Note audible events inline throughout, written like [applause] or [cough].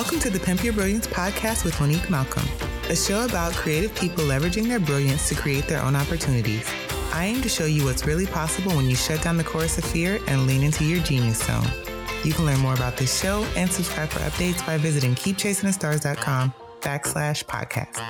Welcome to the Pimp Your Brilliance podcast with Monique Malcolm, a show about creative people leveraging their brilliance to create their own opportunities. I aim to show you what's really possible when you shut down the chorus of fear and lean into your genius zone. You can learn more about this show and subscribe for updates by visiting keepchasingthestars.com backslash podcast.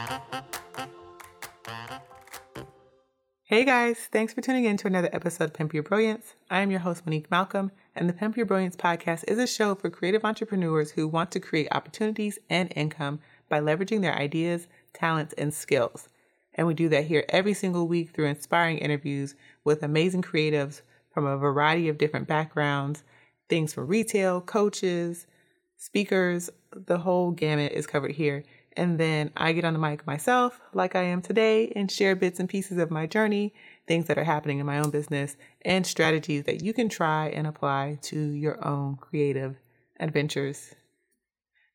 Hey guys, thanks for tuning in to another episode of Pimp Your Brilliance. I am your host, Monique Malcolm, and the Pimp Your Brilliance podcast is a show for creative entrepreneurs who want to create opportunities and income by leveraging their ideas, talents, and skills. And we do that here every single week through inspiring interviews with amazing creatives from a variety of different backgrounds things from retail, coaches, speakers, the whole gamut is covered here. And then I get on the mic myself, like I am today, and share bits and pieces of my journey, things that are happening in my own business, and strategies that you can try and apply to your own creative adventures.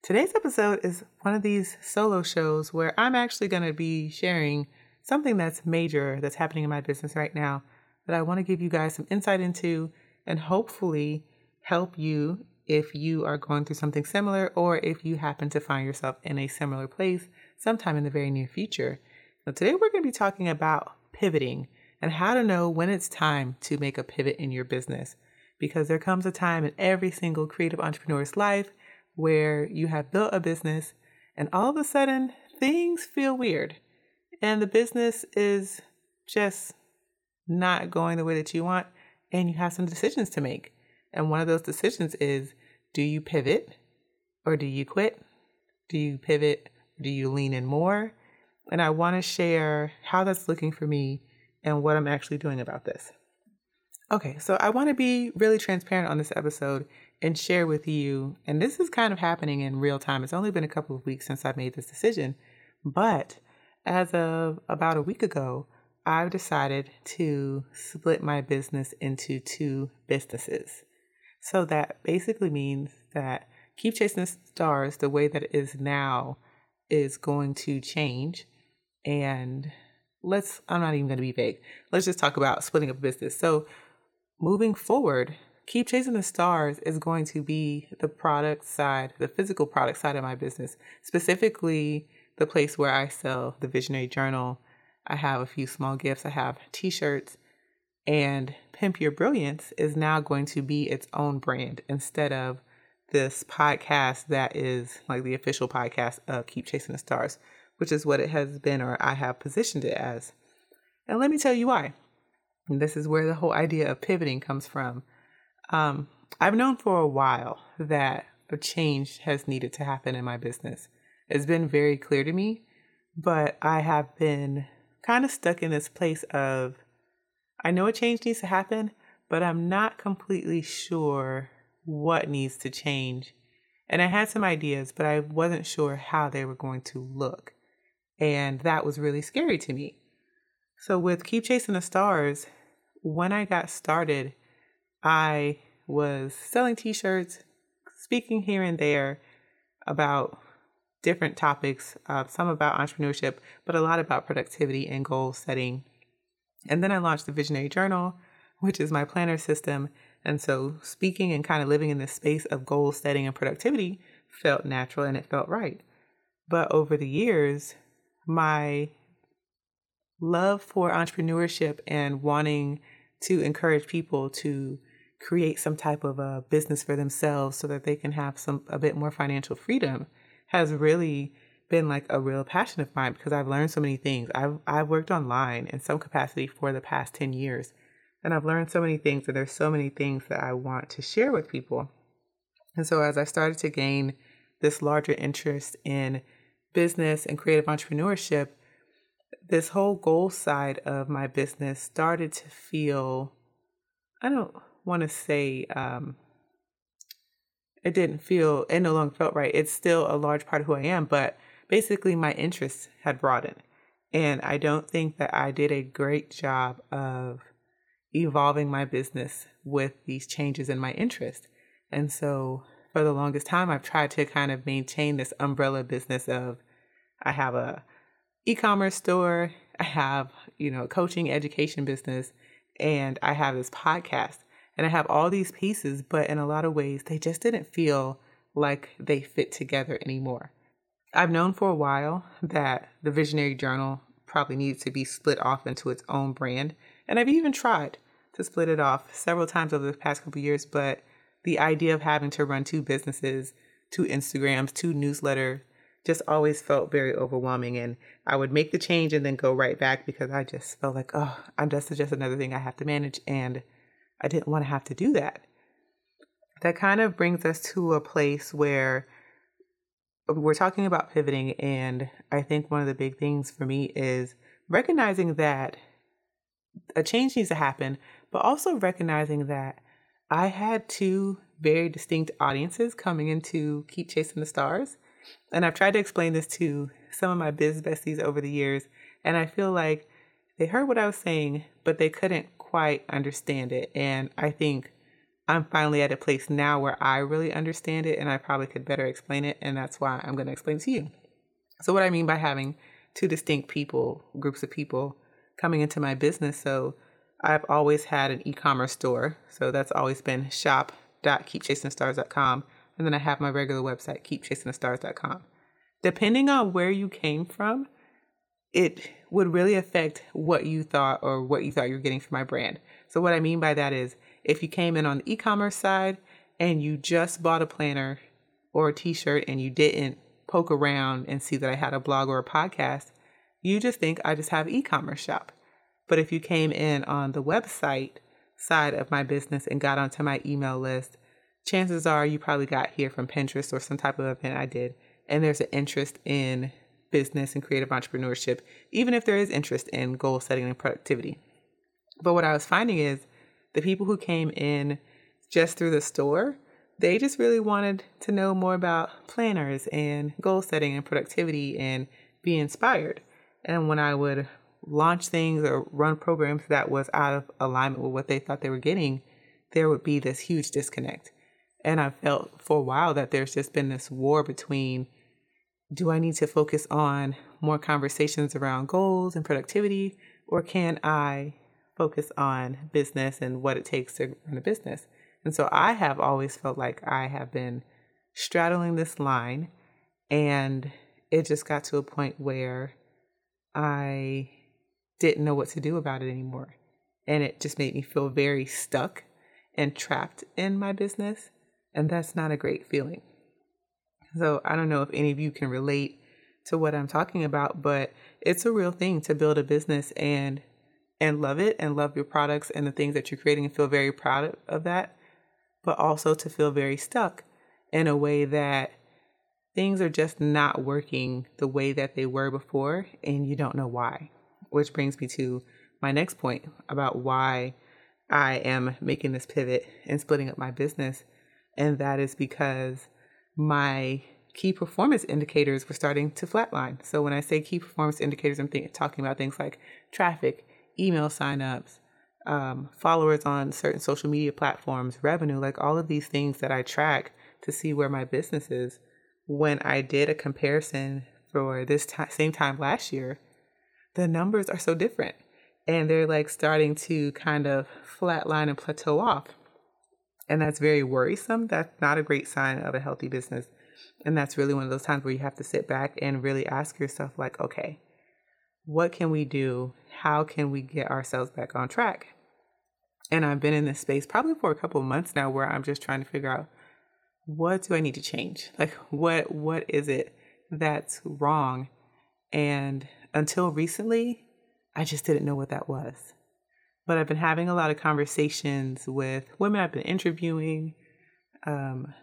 Today's episode is one of these solo shows where I'm actually going to be sharing something that's major that's happening in my business right now that I want to give you guys some insight into and hopefully help you if you are going through something similar or if you happen to find yourself in a similar place sometime in the very near future. Now, today we're going to be talking about pivoting and how to know when it's time to make a pivot in your business. Because there comes a time in every single creative entrepreneur's life where you have built a business and all of a sudden things feel weird and the business is just not going the way that you want and you have some decisions to make. And one of those decisions is do you pivot or do you quit? Do you pivot? Do you lean in more? And I want to share how that's looking for me and what I'm actually doing about this. Okay, so I want to be really transparent on this episode and share with you. And this is kind of happening in real time. It's only been a couple of weeks since I made this decision. But as of about a week ago, I've decided to split my business into two businesses. So that basically means that Keep Chasing the Stars, the way that it is now, is going to change. And let's, I'm not even going to be vague. Let's just talk about splitting up business. So moving forward, Keep Chasing the Stars is going to be the product side, the physical product side of my business, specifically the place where I sell the Visionary Journal. I have a few small gifts. I have t shirts and Pimp Your Brilliance is now going to be its own brand instead of this podcast that is like the official podcast of Keep Chasing the Stars, which is what it has been or I have positioned it as. And let me tell you why. And this is where the whole idea of pivoting comes from. Um, I've known for a while that a change has needed to happen in my business. It's been very clear to me, but I have been kind of stuck in this place of I know a change needs to happen, but I'm not completely sure what needs to change. And I had some ideas, but I wasn't sure how they were going to look. And that was really scary to me. So, with Keep Chasing the Stars, when I got started, I was selling t shirts, speaking here and there about different topics, uh, some about entrepreneurship, but a lot about productivity and goal setting and then I launched the Visionary Journal, which is my planner system. And so speaking and kind of living in this space of goal setting and productivity felt natural and it felt right. But over the years, my love for entrepreneurship and wanting to encourage people to create some type of a business for themselves so that they can have some a bit more financial freedom has really been like a real passion of mine because I've learned so many things. I've I've worked online in some capacity for the past 10 years and I've learned so many things and there's so many things that I want to share with people. And so as I started to gain this larger interest in business and creative entrepreneurship, this whole goal side of my business started to feel I don't want to say um, it didn't feel it no longer felt right. It's still a large part of who I am, but basically my interests had broadened. And I don't think that I did a great job of evolving my business with these changes in my interest. And so for the longest time I've tried to kind of maintain this umbrella business of I have a e-commerce store, I have, you know, a coaching education business, and I have this podcast. And I have all these pieces, but in a lot of ways they just didn't feel like they fit together anymore. I've known for a while that the Visionary Journal probably needs to be split off into its own brand, and I've even tried to split it off several times over the past couple years, but the idea of having to run two businesses, two Instagrams, two newsletters just always felt very overwhelming. And I would make the change and then go right back because I just felt like, oh, I'm just just another thing I have to manage. And I didn't want to have to do that. That kind of brings us to a place where we're talking about pivoting. And I think one of the big things for me is recognizing that a change needs to happen, but also recognizing that I had two very distinct audiences coming into Keep Chasing the Stars. And I've tried to explain this to some of my biz besties over the years, and I feel like they heard what I was saying, but they couldn't quite understand it. And I think I'm finally at a place now where I really understand it and I probably could better explain it. And that's why I'm going to explain to you. So, what I mean by having two distinct people, groups of people coming into my business. So, I've always had an e commerce store. So, that's always been shop.keepchasingstars.com. And then I have my regular website, keepchasingthestars.com. Depending on where you came from, it would really affect what you thought or what you thought you were getting from my brand. So, what I mean by that is if you came in on the e commerce side and you just bought a planner or a t shirt and you didn't poke around and see that I had a blog or a podcast, you just think I just have e commerce shop. But if you came in on the website side of my business and got onto my email list, chances are you probably got here from Pinterest or some type of event I did, and there's an interest in business and creative entrepreneurship, even if there is interest in goal setting and productivity. But what I was finding is the people who came in just through the store, they just really wanted to know more about planners and goal setting and productivity and be inspired. And when I would launch things or run programs that was out of alignment with what they thought they were getting, there would be this huge disconnect. And I felt for a while that there's just been this war between do I need to focus on more conversations around goals and productivity, or can I focus on business and what it takes to run a business? And so I have always felt like I have been straddling this line, and it just got to a point where I didn't know what to do about it anymore. And it just made me feel very stuck and trapped in my business. And that's not a great feeling. So I don't know if any of you can relate to what I'm talking about, but it's a real thing to build a business and and love it and love your products and the things that you're creating and feel very proud of that, but also to feel very stuck in a way that things are just not working the way that they were before and you don't know why. Which brings me to my next point about why I am making this pivot and splitting up my business and that is because my key performance indicators were starting to flatline. So when I say key performance indicators, I'm thinking, talking about things like traffic, email signups, um, followers on certain social media platforms, revenue, like all of these things that I track to see where my business is. When I did a comparison for this t- same time last year, the numbers are so different and they're like starting to kind of flatline and plateau off. And that's very worrisome. That's not a great sign of a healthy business. And that's really one of those times where you have to sit back and really ask yourself, like, okay, what can we do? How can we get ourselves back on track? And I've been in this space probably for a couple months now where I'm just trying to figure out what do I need to change? Like what what is it that's wrong? And until recently, I just didn't know what that was but I've been having a lot of conversations with women I've been interviewing, um,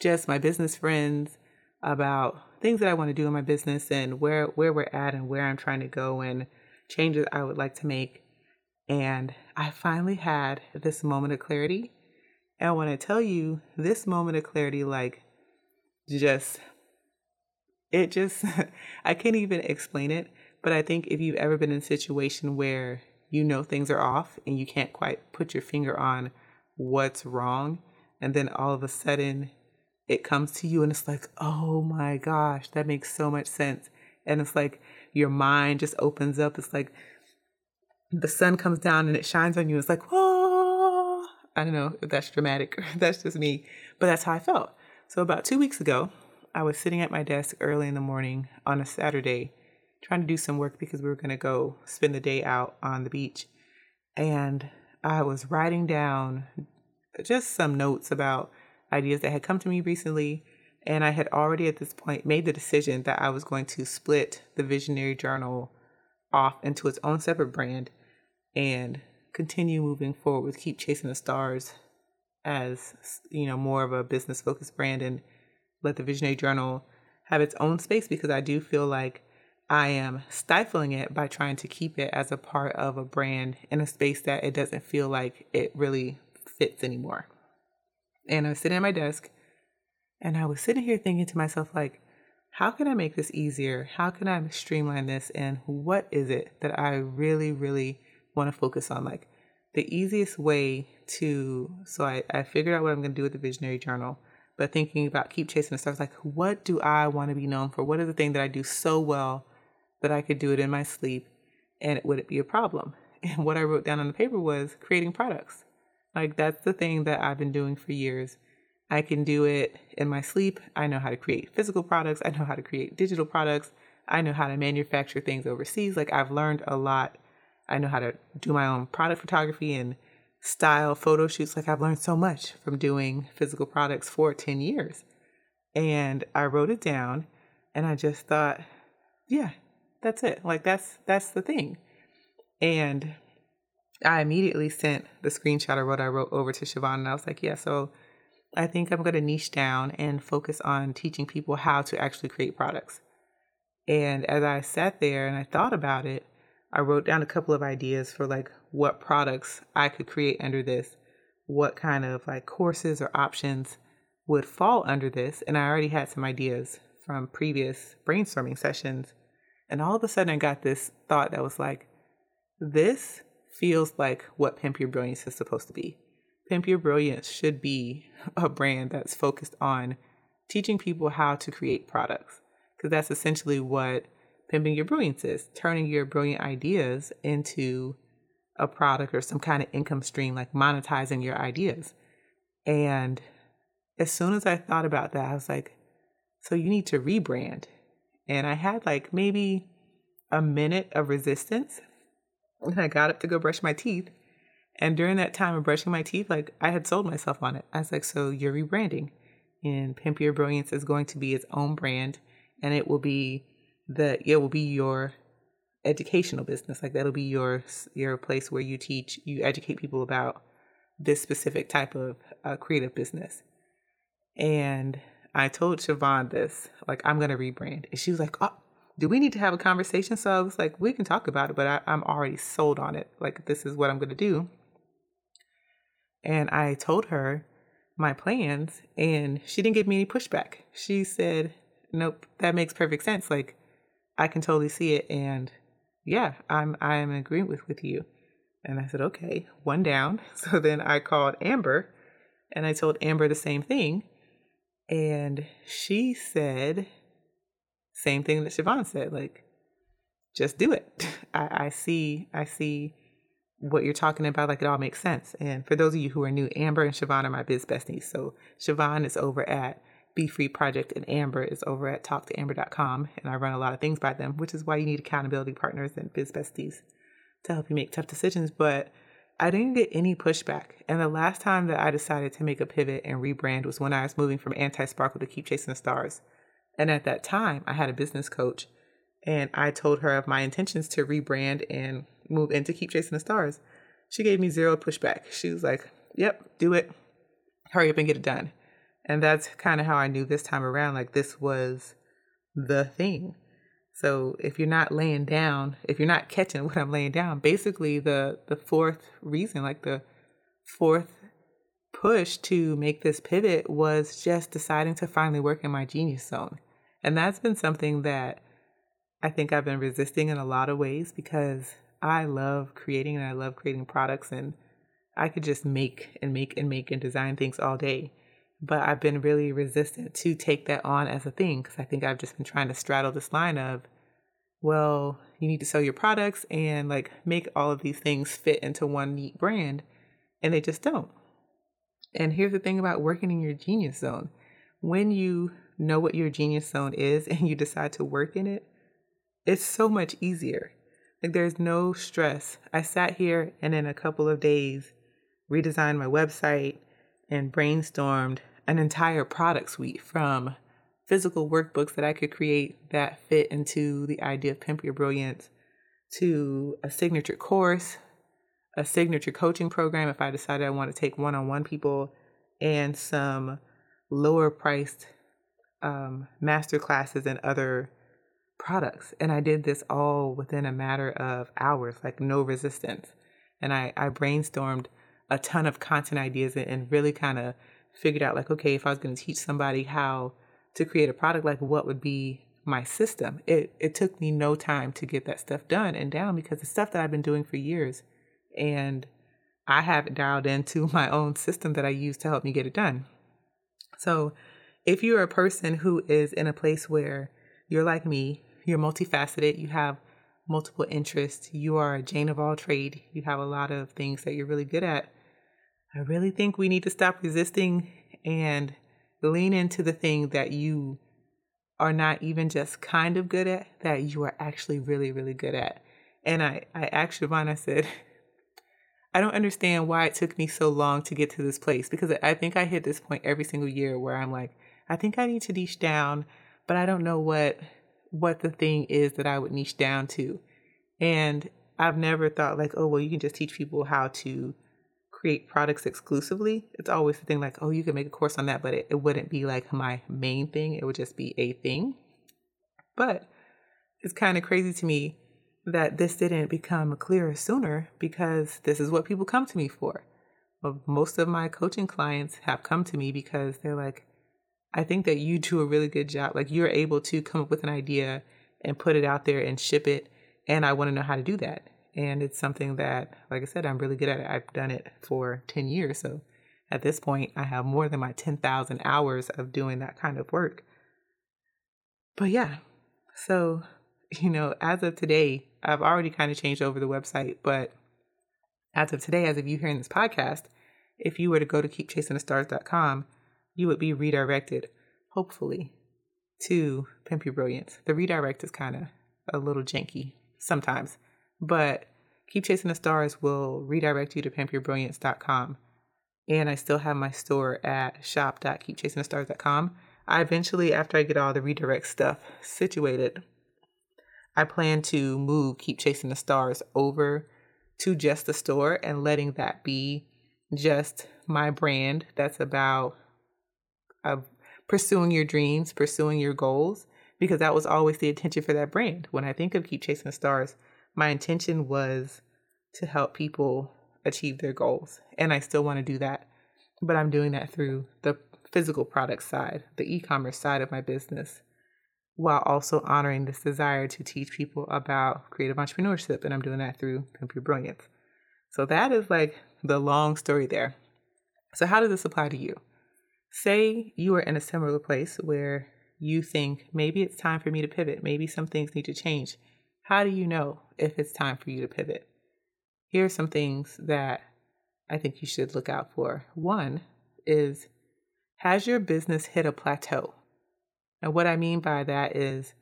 just my business friends about things that I want to do in my business and where where we're at and where I'm trying to go and changes I would like to make. And I finally had this moment of clarity. And I want to tell you this moment of clarity, like, just, it just, [laughs] I can't even explain it. But I think if you've ever been in a situation where you know things are off and you can't quite put your finger on what's wrong. And then all of a sudden it comes to you and it's like, oh my gosh, that makes so much sense. And it's like your mind just opens up. It's like the sun comes down and it shines on you. It's like. I don't know if that's dramatic [laughs] that's just me, but that's how I felt. So, about two weeks ago, I was sitting at my desk early in the morning on a Saturday trying to do some work because we were going to go spend the day out on the beach. And I was writing down just some notes about ideas that had come to me recently. And I had already at this point made the decision that I was going to split the Visionary Journal off into its own separate brand and continue moving forward with Keep Chasing the Stars as, you know, more of a business focused brand and let the Visionary Journal have its own space because I do feel like I am stifling it by trying to keep it as a part of a brand in a space that it doesn't feel like it really fits anymore. And I was sitting at my desk and I was sitting here thinking to myself, like, how can I make this easier? How can I streamline this? And what is it that I really, really want to focus on? Like, the easiest way to, so I, I figured out what I'm going to do with the Visionary Journal, but thinking about keep chasing the stars, like, what do I want to be known for? What is the thing that I do so well that I could do it in my sleep and it would it be a problem? [laughs] And what I wrote down on the paper was creating products. Like that's the thing that I've been doing for years. I can do it in my sleep. I know how to create physical products. I know how to create digital products. I know how to manufacture things overseas. Like I've learned a lot. I know how to do my own product photography and style photo shoots. Like I've learned so much from doing physical products for 10 years. And I wrote it down and I just thought, yeah, that's it. Like that's that's the thing. And I immediately sent the screenshot of what I wrote over to Siobhan and I was like, yeah, so I think I'm going to niche down and focus on teaching people how to actually create products. And as I sat there and I thought about it, I wrote down a couple of ideas for like what products I could create under this, what kind of like courses or options would fall under this. And I already had some ideas from previous brainstorming sessions and all of a sudden, I got this thought that was like, this feels like what Pimp Your Brilliance is supposed to be. Pimp Your Brilliance should be a brand that's focused on teaching people how to create products. Because that's essentially what Pimping Your Brilliance is turning your brilliant ideas into a product or some kind of income stream, like monetizing your ideas. And as soon as I thought about that, I was like, so you need to rebrand and I had like maybe a minute of resistance. And I got up to go brush my teeth. And during that time of brushing my teeth, like I had sold myself on it. I was like, so you're rebranding. And Pimp Your Brilliance is going to be its own brand and it will be the it will be your educational business. Like that'll be your your place where you teach, you educate people about this specific type of uh, creative business. And I told Siobhan this, like, I'm going to rebrand. And she was like, oh, do we need to have a conversation? So I was like, we can talk about it, but I, I'm already sold on it. Like, this is what I'm going to do. And I told her my plans, and she didn't give me any pushback. She said, nope, that makes perfect sense. Like, I can totally see it. And yeah, I'm, I'm in agreement with, with you. And I said, okay, one down. [laughs] So then I called Amber and I told Amber the same thing. And she said, same thing that Siobhan said, like, just do it. [laughs] I, I see, I see what you're talking about. Like it all makes sense. And for those of you who are new, Amber and Siobhan are my biz besties. So Siobhan is over at Be Free Project and Amber is over at talktoamber.com. And I run a lot of things by them, which is why you need accountability partners and biz besties to help you make tough decisions. But I didn't get any pushback. And the last time that I decided to make a pivot and rebrand was when I was moving from Anti Sparkle to Keep Chasing the Stars. And at that time, I had a business coach and I told her of my intentions to rebrand and move into Keep Chasing the Stars. She gave me zero pushback. She was like, Yep, do it. Hurry up and get it done. And that's kind of how I knew this time around, like this was the thing. So if you're not laying down, if you're not catching what I'm laying down, basically the the fourth reason, like the fourth push to make this pivot was just deciding to finally work in my genius zone. And that's been something that I think I've been resisting in a lot of ways because I love creating and I love creating products and I could just make and make and make and design things all day but I've been really resistant to take that on as a thing because I think I've just been trying to straddle this line of, well, you need to sell your products and like make all of these things fit into one neat brand, and they just don't. And here's the thing about working in your genius zone when you know what your genius zone is [laughs] and you decide to work in it, it's so much easier. Like there's no stress. I sat here and in a couple of days redesigned my website and brainstormed an entire product suite from physical workbooks that I could create that fit into the idea of Pimp Your Brilliance to a signature course, a signature coaching program if I decided I want to take one on one people, and some lower priced um, master classes and other products. And I did this all within a matter of hours, like no resistance. And I, I brainstormed a ton of content ideas and really kind of figured out, like, okay, if I was going to teach somebody how to create a product, like what would be my system? It, it took me no time to get that stuff done and down because the stuff that I've been doing for years. And I have it dialed into [laughs] my own system that I use to help me get it done. So if you're a person who is in a place where you're like me, you're multifaceted, you have multiple interests, you are a Jane of all trade, you have a lot of things that you're really good at, I really think we need to stop resisting and lean into the thing that you are not even just kind of good at, that you are actually really, really good at. And I, I asked Siobhan, I said, I don't understand why it took me so long to get to this place because I think I hit this point every single year where I'm like, I think I need to niche down, but I don't know what what the thing is that I would niche down to. And I've never thought like, oh well, you can just teach people how to create products exclusively. It's always the thing like, oh, you can make a course on that, but it, it wouldn't be like my main thing. It would just be a thing. But it's kind of crazy to me that this didn't become clearer sooner because this is what people come to me for. Most of my coaching clients have come to me because they're like, I think that you do a really good job. Like you're able to come up with an idea and put it out there and ship it. And I want to know how to do that. And it's something that, like I said, I'm really good at it. I've done it for 10 years. So at this point, I have more than my 10,000 hours of doing that kind of work. But yeah, so, you know, as of today, I've already kind of changed over the website. But as of today, as of you hearing this podcast, if you were to go to keepchasingthestars.com, you would be redirected, hopefully, to Pimp Brilliance. The redirect is kind of a little janky sometimes, but Keep Chasing the Stars will redirect you to pimpyourbrilliance.com. And I still have my store at shop.keepchasingthestars.com. I eventually, after I get all the redirect stuff situated, I plan to move Keep Chasing the Stars over to just the store and letting that be just my brand that's about of pursuing your dreams, pursuing your goals, because that was always the intention for that brand. When I think of Keep Chasing the Stars, my intention was to help people achieve their goals. And I still want to do that. But I'm doing that through the physical product side, the e commerce side of my business, while also honoring this desire to teach people about creative entrepreneurship. And I'm doing that through Pimp Your Brilliance. So that is like the long story there. So, how does this apply to you? Say you are in a similar place where you think maybe it's time for me to pivot, maybe some things need to change. How do you know if it's time for you to pivot? Here are some things that I think you should look out for. One is Has your business hit a plateau? And what I mean by that is,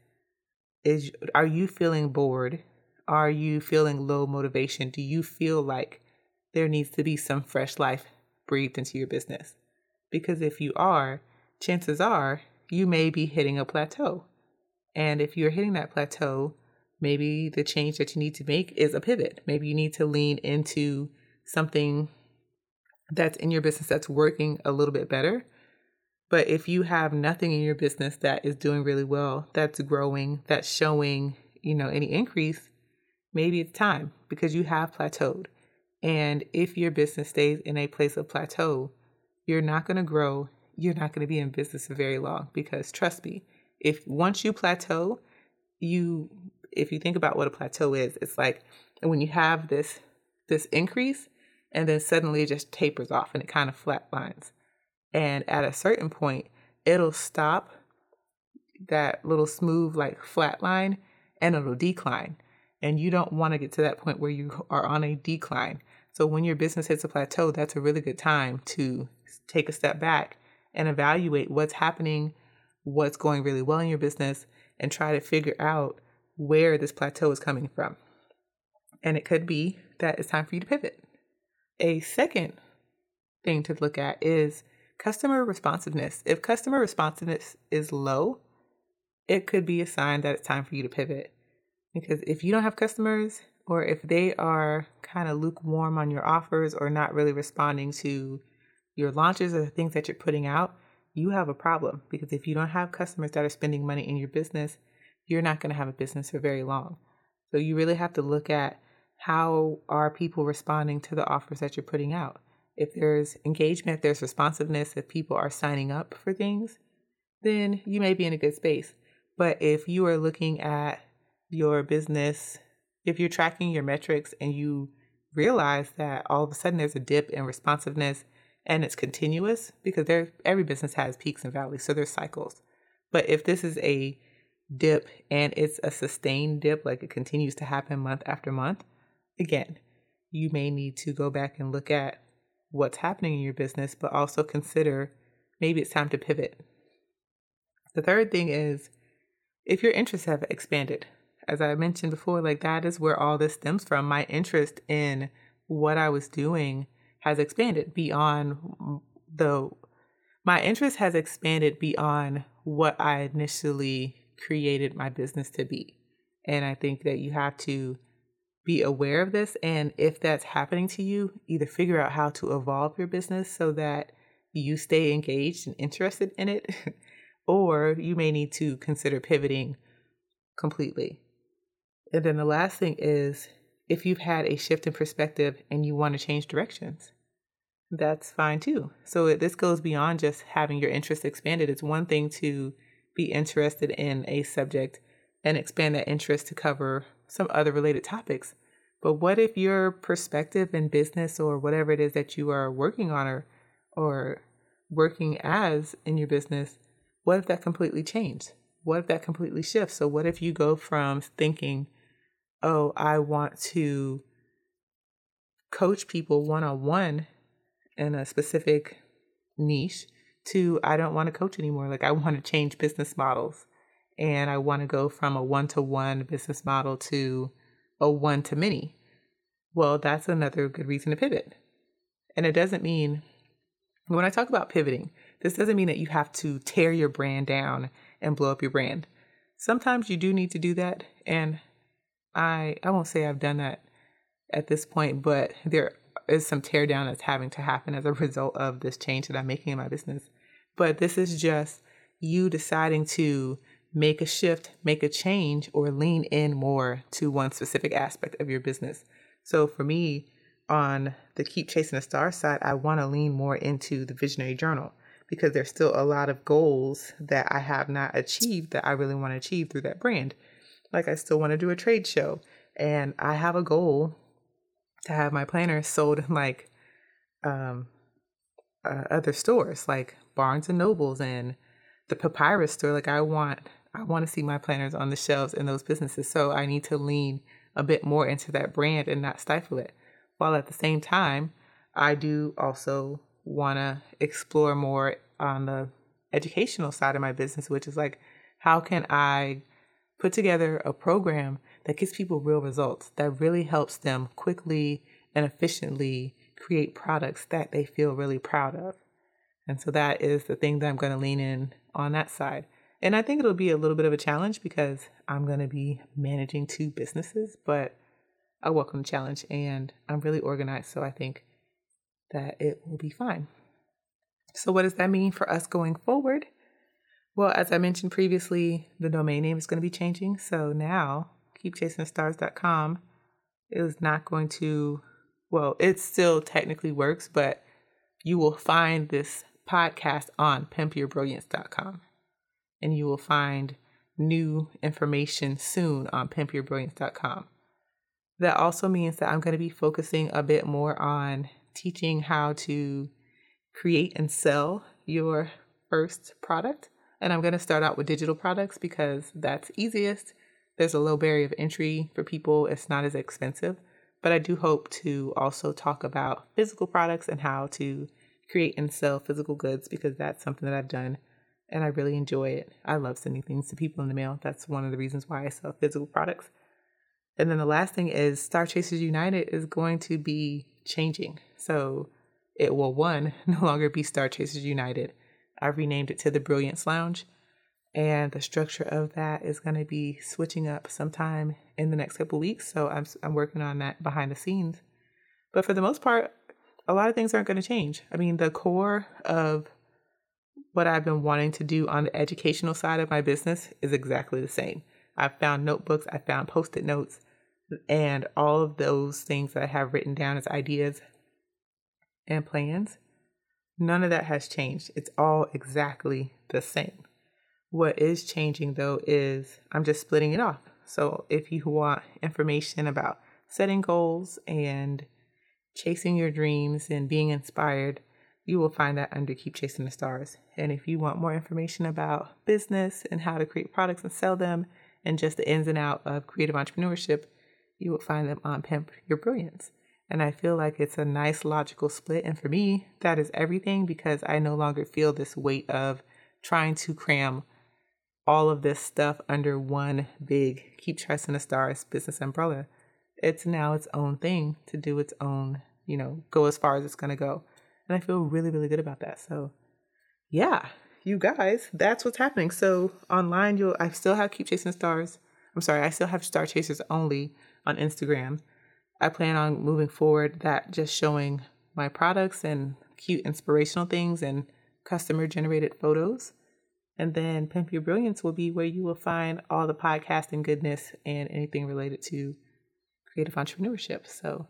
is are you feeling bored? Are you feeling low motivation? Do you feel like there needs to be some fresh life breathed into your business? Because if you are, chances are you may be hitting a plateau. And if you're hitting that plateau, maybe the change that you need to make is a pivot. Maybe you need to lean into something that's in your business that's working a little bit better. But if you have nothing in your business that is doing really well, that's growing, that's showing, you know, any increase, maybe it's time because you have plateaued. And if your business stays in a place of plateau, you're not going to grow. You're not going to be in business for very long because trust me, if once you plateau, you if you think about what a plateau is, it's like when you have this this increase and then suddenly it just tapers off and it kind of flatlines. And at a certain point, it'll stop that little smooth like flat line and it'll decline. And you don't want to get to that point where you are on a decline. So when your business hits a plateau, that's a really good time to take a step back and evaluate what's happening, what's going really well in your business, and try to figure out where this plateau is coming from. And it could be that it's time for you to pivot. A second thing to look at is customer responsiveness. If customer responsiveness is low, it could be a sign that it's time for you to pivot. Because if you don't have customers, or if they are kind of lukewarm on your offers or not really responding to your launches or the things that you're putting out, you have a problem. Because if you don't have customers that are spending money in your business, you're not going to have a business for very long. So you really have to look at how are people responding to the offers that you're putting out. If there's engagement, if there's responsiveness, if people are signing up for things, then you may be in a good space. But if you are looking at your business, if you're tracking your metrics and you realize that all of a sudden there's a dip in responsiveness and it's continuous because there every business has peaks and valleys, so there's cycles. But if this is a dip and it's a sustained dip, like it continues to happen month after month, again, you may need to go back and look at what's happening in your business, but also consider maybe it's time to pivot. The third thing is if your interests have expanded. As I mentioned before, like that is where all this stems from. My interest in what I was doing has expanded beyond the my interest has expanded beyond what I initially created my business to be. And I think that you have to be aware of this. And if that's happening to you, either figure out how to evolve your business so that you stay engaged and interested in it, [laughs] or you may need to consider pivoting completely. And then the last thing is if you've had a shift in perspective and you want to change directions, that's fine too. So this goes beyond just having your interest expanded. It's one thing to be interested in a subject and expand that interest to cover some other related topics. But what if your perspective in business or whatever it is that you are working on or or working as in your business, what if that completely changed? What if that completely shifts? So what if you go from thinking, "Oh, I want to coach people one-on-one in a specific niche," to I don't want to coach anymore. Like I want to change business models and I want to go from a one to one business model to a one to many. Well, that's another good reason to pivot. And it doesn't mean, when I talk about pivoting, this doesn't mean that you have to tear your brand down and blow up your brand. Sometimes you do need to do that. And I, I won't say I've done that at this point, but there is some tear down that's having to happen as a [laughs] result of this change that I'm making in my business. But this is just you deciding to make a shift, make a change, or lean in more to one specific aspect of your business. So for me, on the Keep Chasing the Stars side, I want to lean more into the Visionary Journal because there's still a lot of goals that I have not achieved that I really want to achieve through that brand. Like I still want to do a trade show, and I have a goal to have my planners sold in like um, uh, other stores like Barnes and Nobles and the Papyrus store. Like I want I want to see my planners on the shelves in those businesses. So I need to lean a bit more into that brand and not stifle it. While at the same time, I do also want to explore more on the educational side of my business, which is like, how can I put together a program that gives people real results, that really helps them quickly and efficiently create products that they feel really proud of? And so that is the thing that I'm going to lean in on that side. And I think it'll be a little bit of a challenge because I'm going to be managing two businesses, but I welcome the challenge and I'm really organized. So I think that it will be fine. So, what does that mean for us going forward? Well, as I mentioned previously, the domain name is going to be changing. So now, keepchasingstars.com is not going to, well, it still technically works, but you will find this podcast on pimpyourbrilliance.com and you will find new information soon on pimpyourbrilliance.com. That also means that I'm going to be focusing a bit more on teaching how to create and sell your first product. And I'm going to start out with digital products because that's easiest. There's a low barrier of entry for people, it's not as expensive. But I do hope to also talk about physical products and how to create and sell physical goods because that's something that I've done and I really enjoy it. I love sending things to people in the mail. That's one of the reasons why I sell physical products. And then the last thing is Star Chasers United is going to be changing. So it will, one, [laughs] no longer be Star Chasers United. I've renamed it to the Brilliance Lounge. And the structure of that is going to be switching up sometime in the next couple weeks. So I'm, I'm working on that behind the scenes. But for the most part, a lot of things aren't going to change. I mean, the core of what I've been wanting to do on the educational side of my business is exactly the same. I've found notebooks, I found post it notes, and all of those things that I have written down as ideas and plans. None of that has changed. It's all exactly the same. What is changing though is I'm just splitting it off. So if you want information about setting goals and chasing your dreams and being inspired, you will find that under Keep Chasing the Stars. And if you want more information about business and how to create products and sell them and just the ins and out of creative entrepreneurship, you will find them on Pimp Your Brilliance. And I feel like it's a nice logical split. And for me, that is everything because I no longer feel this weight of trying to cram all of this stuff under one big Keep Chasing the Stars business umbrella. It's now its own thing to do its own, you know, go as far as it's going to go. And I feel really, really good about that. So, yeah, you guys, that's what's happening. So, online, you'll, I still have Keep Chasing Stars. I'm sorry, I still have Star Chasers only on Instagram. I plan on moving forward that just showing my products and cute inspirational things and customer generated photos. And then Pimp Your Brilliance will be where you will find all the podcasting goodness and anything related to creative entrepreneurship. So,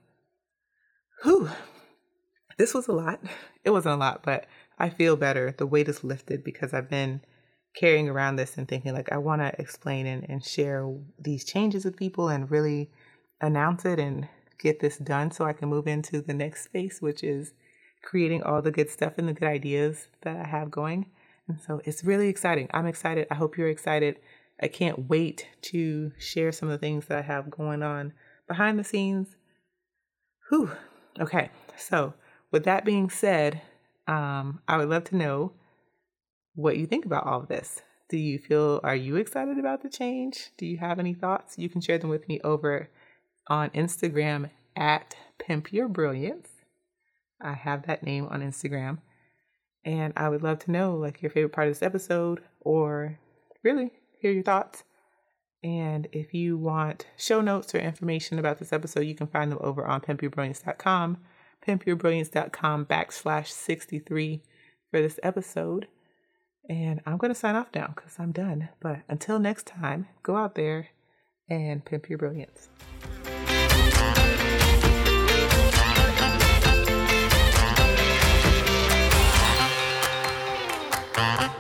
whew, this was a lot. [laughs] It wasn't a lot, but I feel better. The weight is lifted because I've been carrying around this and thinking like I want to explain and, and share these changes with people and really announce it and get this done so I can move into the next space, which is creating all the good stuff and the good ideas that I have going. And so it's really exciting. I'm excited. I hope you're excited. I can't wait to share some of the things that I have going on behind the scenes. Whew. Okay. So with that being said, um, I would love to know what you think about all of this. Do you feel, are you excited about the change? Do you have any thoughts? You can share them with me over on Instagram at Pimp Your Brilliance. I have that name on Instagram. And I would love to know like your favorite part of this episode or really hear your thoughts. And if you want show notes or information about this episode, you can find them over on pimpyourbrilliance.com pimpyourbrilliance.com backslash 63 for this episode. And I'm going to sign off now because I'm done. But until next time, go out there and pimp your brilliance. Thank